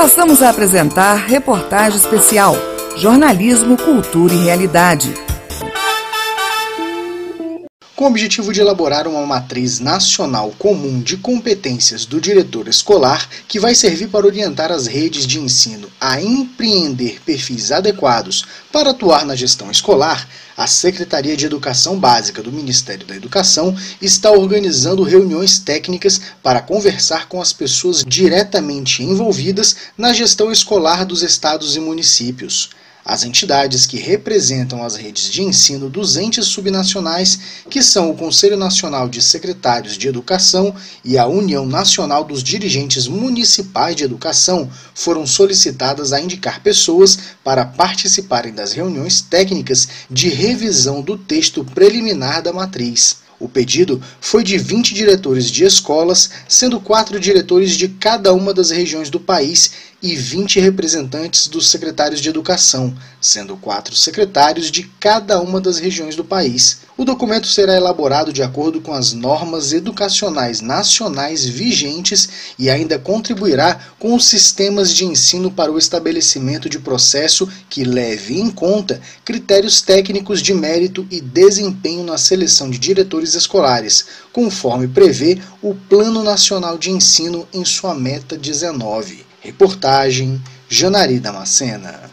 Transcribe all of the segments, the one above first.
Passamos a apresentar reportagem especial Jornalismo, Cultura e Realidade. Com o objetivo de elaborar uma matriz nacional comum de competências do diretor escolar, que vai servir para orientar as redes de ensino a empreender perfis adequados para atuar na gestão escolar, a Secretaria de Educação Básica do Ministério da Educação está organizando reuniões técnicas para conversar com as pessoas diretamente envolvidas na gestão escolar dos estados e municípios. As entidades que representam as redes de ensino dos entes subnacionais, que são o Conselho Nacional de Secretários de Educação e a União Nacional dos Dirigentes Municipais de Educação, foram solicitadas a indicar pessoas para participarem das reuniões técnicas de revisão do texto preliminar da matriz. O pedido foi de 20 diretores de escolas, sendo quatro diretores de cada uma das regiões do país e 20 representantes dos secretários de educação, sendo quatro secretários de cada uma das regiões do país. O documento será elaborado de acordo com as normas educacionais nacionais vigentes e ainda contribuirá com os sistemas de ensino para o estabelecimento de processo que leve em conta critérios técnicos de mérito e desempenho na seleção de diretores escolares, conforme prevê o Plano Nacional de Ensino em sua meta 19. Reportagem Janari Damascena.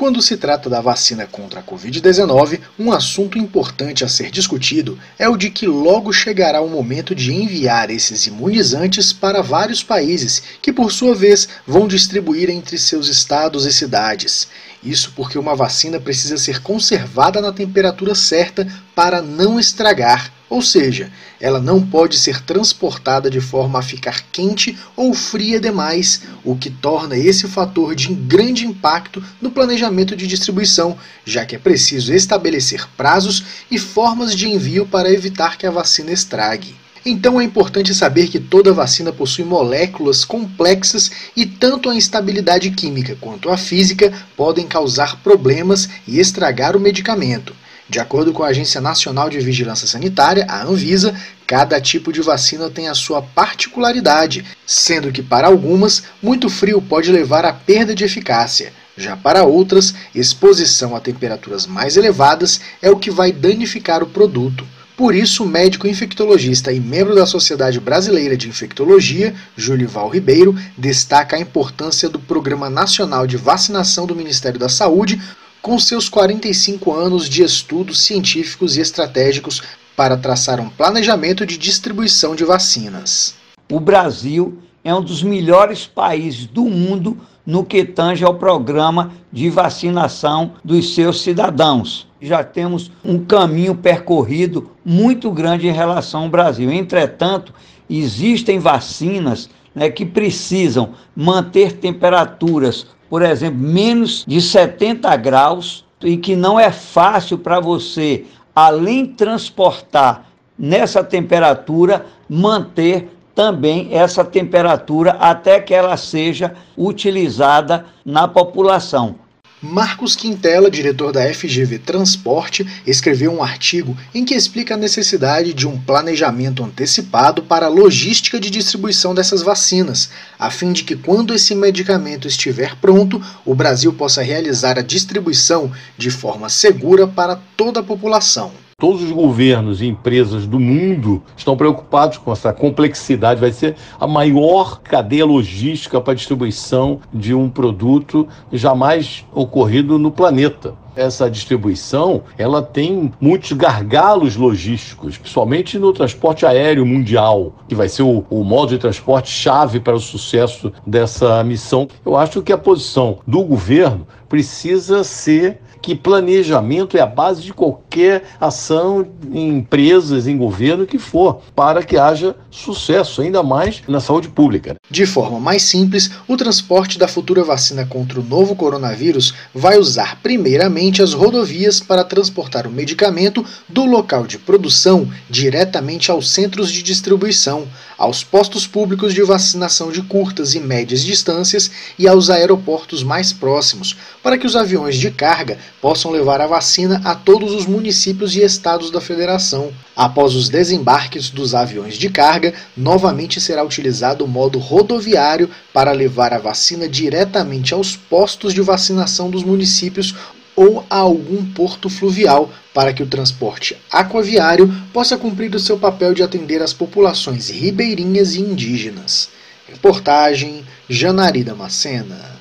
Quando se trata da vacina contra a Covid-19, um assunto importante a ser discutido é o de que logo chegará o momento de enviar esses imunizantes para vários países, que por sua vez vão distribuir entre seus estados e cidades. Isso porque uma vacina precisa ser conservada na temperatura certa para não estragar ou seja, ela não pode ser transportada de forma a ficar quente ou fria demais, o que torna esse fator de grande impacto no planejamento de distribuição, já que é preciso estabelecer prazos e formas de envio para evitar que a vacina estrague. Então é importante saber que toda vacina possui moléculas complexas e tanto a instabilidade química quanto a física podem causar problemas e estragar o medicamento. De acordo com a Agência Nacional de Vigilância Sanitária, a Anvisa, cada tipo de vacina tem a sua particularidade, sendo que para algumas, muito frio pode levar à perda de eficácia. Já para outras, exposição a temperaturas mais elevadas é o que vai danificar o produto. Por isso, o médico infectologista e membro da Sociedade Brasileira de Infectologia, Julival Ribeiro, destaca a importância do Programa Nacional de Vacinação do Ministério da Saúde com seus 45 anos de estudos científicos e estratégicos para traçar um planejamento de distribuição de vacinas. O Brasil é um dos melhores países do mundo no que tange ao programa de vacinação dos seus cidadãos. Já temos um caminho percorrido muito grande em relação ao Brasil. Entretanto, existem vacinas né, que precisam manter temperaturas por exemplo, menos de 70 graus e que não é fácil para você, além transportar nessa temperatura, manter também essa temperatura até que ela seja utilizada na população. Marcos Quintela, diretor da FGV Transporte, escreveu um artigo em que explica a necessidade de um planejamento antecipado para a logística de distribuição dessas vacinas, a fim de que, quando esse medicamento estiver pronto, o Brasil possa realizar a distribuição de forma segura para toda a população. Todos os governos e empresas do mundo estão preocupados com essa complexidade. Vai ser a maior cadeia logística para distribuição de um produto jamais ocorrido no planeta essa distribuição ela tem muitos gargalos logísticos, principalmente no transporte aéreo mundial, que vai ser o, o, modo de transporte chave para o sucesso dessa missão. Eu acho que a posição do governo precisa ser que planejamento é a base de qualquer ação em empresas, em governo que for, para que haja sucesso, ainda mais na saúde pública. De forma mais simples, o transporte da futura vacina contra o novo coronavírus vai usar primeiramente as rodovias para transportar o medicamento do local de produção diretamente aos centros de distribuição. aos postos públicos de vacinação de curtas e médias distâncias e aos aeroportos mais próximos, para que os aviões de carga possam levar a vacina a todos os municípios e estados da federação. Após os desembarques dos aviões de carga, novamente será utilizado o modo rodoviário para levar a vacina diretamente aos postos de vacinação dos municípios ou a algum porto fluvial, para que o transporte aquaviário possa cumprir o seu papel de atender as populações ribeirinhas e indígenas. Reportagem Janari Macena.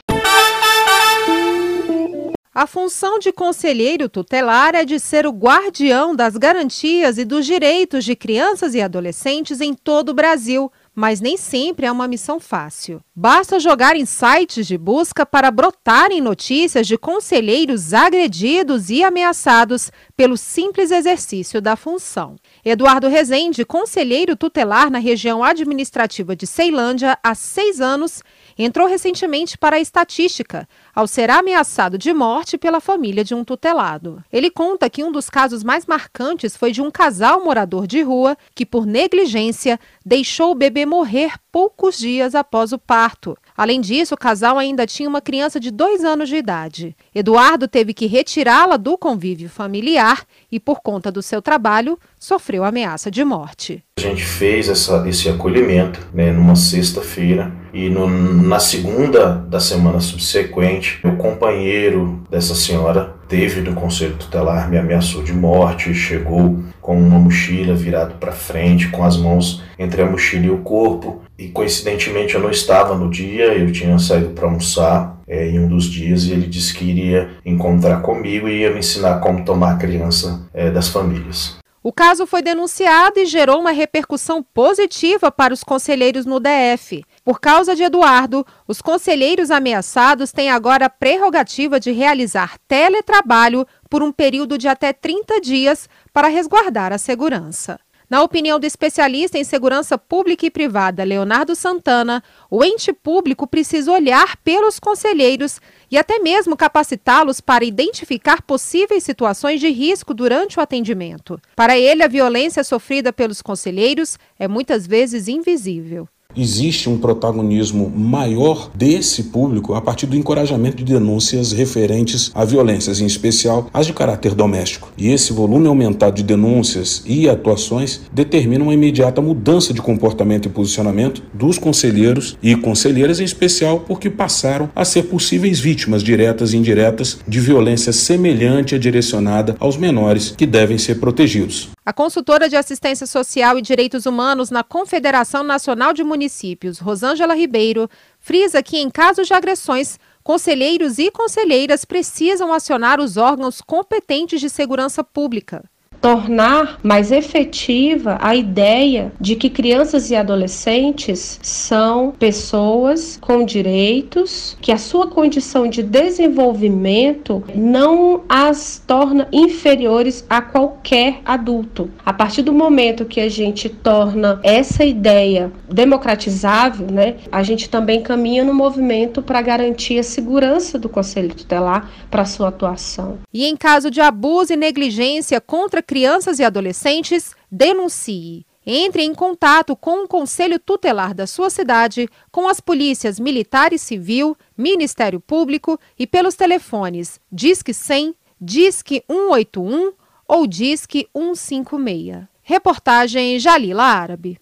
A função de conselheiro tutelar é de ser o guardião das garantias e dos direitos de crianças e adolescentes em todo o Brasil, mas nem sempre é uma missão fácil. Basta jogar em sites de busca para brotarem notícias de conselheiros agredidos e ameaçados pelo simples exercício da função. Eduardo Rezende, conselheiro tutelar na região administrativa de Ceilândia há seis anos, entrou recentemente para a estatística, ao ser ameaçado de morte pela família de um tutelado. Ele conta que um dos casos mais marcantes foi de um casal morador de rua que, por negligência, deixou o bebê morrer poucos dias após o parto. Além disso, o casal ainda tinha uma criança de dois anos de idade. Eduardo teve que retirá-la do convívio familiar e, por conta do seu trabalho, sofreu ameaça de morte. A gente fez essa, esse acolhimento né, numa sexta-feira e no, na segunda da semana subsequente, o companheiro dessa senhora teve no conselho tutelar, me ameaçou de morte, chegou com uma mochila virada para frente, com as mãos entre a mochila e o corpo. E coincidentemente eu não estava no dia, eu tinha saído para almoçar é, em um dos dias e ele disse que iria encontrar comigo e ia me ensinar como tomar a criança é, das famílias. O caso foi denunciado e gerou uma repercussão positiva para os conselheiros no DF. Por causa de Eduardo, os conselheiros ameaçados têm agora a prerrogativa de realizar teletrabalho por um período de até 30 dias para resguardar a segurança. Na opinião do especialista em segurança pública e privada Leonardo Santana, o ente público precisa olhar pelos conselheiros e até mesmo capacitá-los para identificar possíveis situações de risco durante o atendimento. Para ele, a violência sofrida pelos conselheiros é muitas vezes invisível. Existe um protagonismo maior desse público a partir do encorajamento de denúncias referentes a violências, em especial as de caráter doméstico. E esse volume aumentado de denúncias e atuações determina uma imediata mudança de comportamento e posicionamento dos conselheiros e conselheiras, em especial porque passaram a ser possíveis vítimas diretas e indiretas de violência semelhante à direcionada aos menores que devem ser protegidos. A consultora de assistência social e direitos humanos na Confederação Nacional de Municípios, Rosângela Ribeiro, frisa que, em casos de agressões, conselheiros e conselheiras precisam acionar os órgãos competentes de segurança pública tornar mais efetiva a ideia de que crianças e adolescentes são pessoas com direitos, que a sua condição de desenvolvimento não as torna inferiores a qualquer adulto. A partir do momento que a gente torna essa ideia democratizável, né, a gente também caminha no movimento para garantir a segurança do Conselho Tutelar para sua atuação. E em caso de abuso e negligência contra crianças e adolescentes, denuncie. Entre em contato com o Conselho Tutelar da sua cidade, com as polícias militar e civil, Ministério Público e pelos telefones Disque 100, Disque 181 ou Disque 156. Reportagem Jalila Árabe.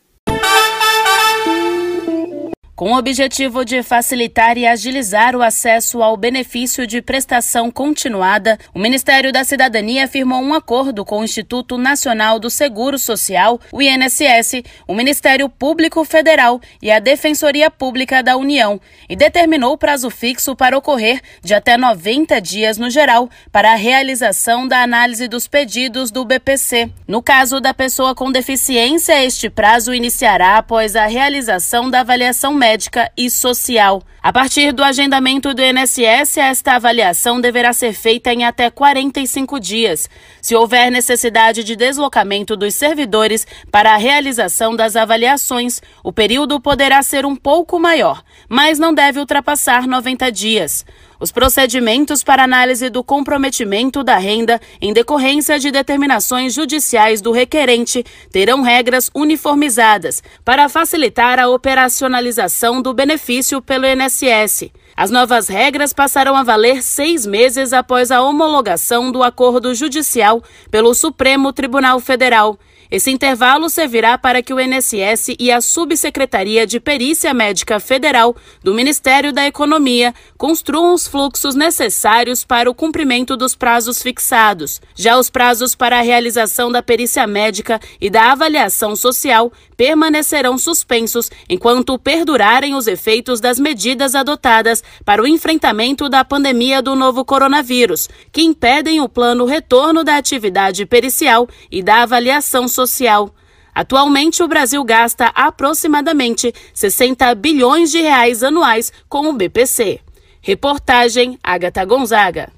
Com o objetivo de facilitar e agilizar o acesso ao benefício de prestação continuada, o Ministério da Cidadania firmou um acordo com o Instituto Nacional do Seguro Social, o INSS, o Ministério Público Federal e a Defensoria Pública da União e determinou prazo fixo para ocorrer de até 90 dias no geral para a realização da análise dos pedidos do BPC. No caso da pessoa com deficiência, este prazo iniciará após a realização da avaliação médica médica e social. A partir do agendamento do INSS, esta avaliação deverá ser feita em até 45 dias. Se houver necessidade de deslocamento dos servidores para a realização das avaliações, o período poderá ser um pouco maior, mas não deve ultrapassar 90 dias. Os procedimentos para análise do comprometimento da renda em decorrência de determinações judiciais do requerente terão regras uniformizadas para facilitar a operacionalização do benefício pelo INSS. As novas regras passarão a valer seis meses após a homologação do acordo judicial pelo Supremo Tribunal Federal. Esse intervalo servirá para que o INSS e a Subsecretaria de Perícia Médica Federal do Ministério da Economia construam os fluxos necessários para o cumprimento dos prazos fixados. Já os prazos para a realização da perícia médica e da avaliação social permanecerão suspensos enquanto perdurarem os efeitos das medidas adotadas para o enfrentamento da pandemia do novo coronavírus, que impedem o plano retorno da atividade pericial e da avaliação social. Atualmente, o Brasil gasta aproximadamente 60 bilhões de reais anuais com o BPC. Reportagem Agatha Gonzaga.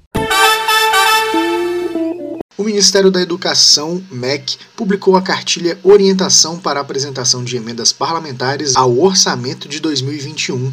O Ministério da Educação, MEC, publicou a cartilha Orientação para a apresentação de emendas parlamentares ao orçamento de 2021.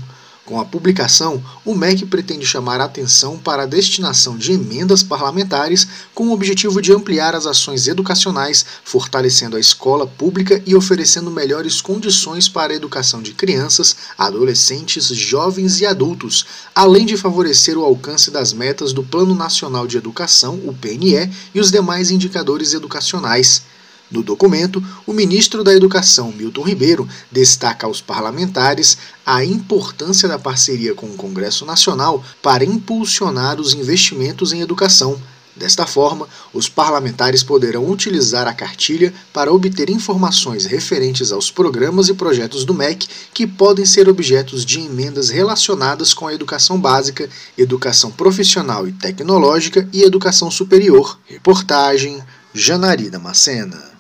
Com a publicação, o MEC pretende chamar a atenção para a destinação de emendas parlamentares com o objetivo de ampliar as ações educacionais, fortalecendo a escola pública e oferecendo melhores condições para a educação de crianças, adolescentes, jovens e adultos, além de favorecer o alcance das metas do Plano Nacional de Educação, o PNE, e os demais indicadores educacionais. No documento, o ministro da Educação, Milton Ribeiro, destaca aos parlamentares a importância da parceria com o Congresso Nacional para impulsionar os investimentos em educação. Desta forma, os parlamentares poderão utilizar a cartilha para obter informações referentes aos programas e projetos do MEC que podem ser objetos de emendas relacionadas com a educação básica, educação profissional e tecnológica e educação superior. Reportagem Janari Macena.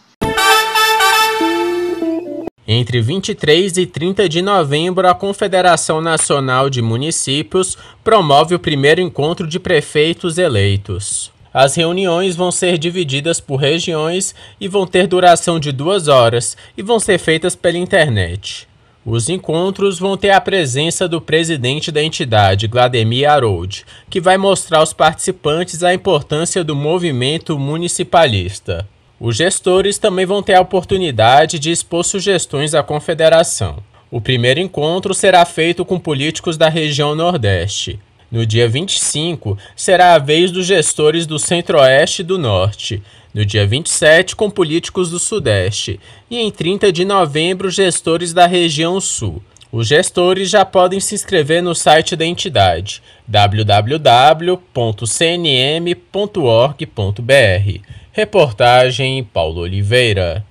Entre 23 e 30 de novembro, a Confederação Nacional de Municípios promove o primeiro encontro de prefeitos eleitos. As reuniões vão ser divididas por regiões e vão ter duração de duas horas e vão ser feitas pela internet. Os encontros vão ter a presença do presidente da entidade, Glademir Harold, que vai mostrar aos participantes a importância do movimento municipalista. Os gestores também vão ter a oportunidade de expor sugestões à confederação. O primeiro encontro será feito com políticos da região Nordeste. No dia 25, será a vez dos gestores do Centro-Oeste e do Norte. No dia 27, com políticos do Sudeste. E em 30 de novembro, gestores da região Sul. Os gestores já podem se inscrever no site da entidade www.cnm.org.br. Reportagem Paulo Oliveira.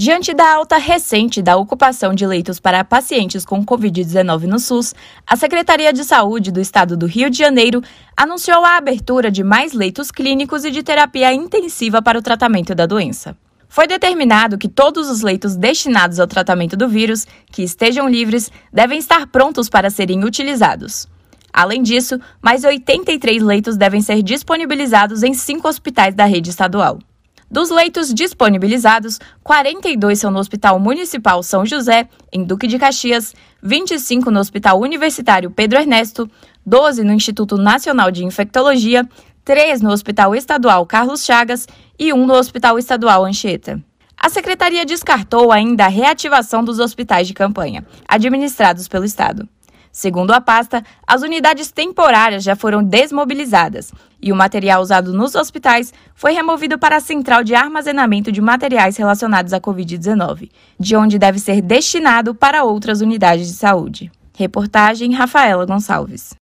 Diante da alta recente da ocupação de leitos para pacientes com Covid-19 no SUS, a Secretaria de Saúde do Estado do Rio de Janeiro anunciou a abertura de mais leitos clínicos e de terapia intensiva para o tratamento da doença. Foi determinado que todos os leitos destinados ao tratamento do vírus, que estejam livres, devem estar prontos para serem utilizados. Além disso, mais 83 leitos devem ser disponibilizados em cinco hospitais da rede estadual. Dos leitos disponibilizados, 42 são no Hospital Municipal São José, em Duque de Caxias, 25 no Hospital Universitário Pedro Ernesto, 12 no Instituto Nacional de Infectologia, 3 no Hospital Estadual Carlos Chagas e 1 no Hospital Estadual Anchieta. A secretaria descartou ainda a reativação dos hospitais de campanha, administrados pelo Estado. Segundo a pasta, as unidades temporárias já foram desmobilizadas e o material usado nos hospitais foi removido para a central de armazenamento de materiais relacionados à Covid-19, de onde deve ser destinado para outras unidades de saúde. Reportagem Rafaela Gonçalves.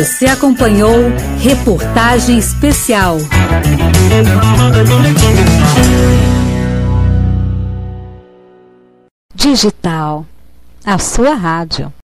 Você acompanhou Reportagem Especial. Digital, a sua rádio.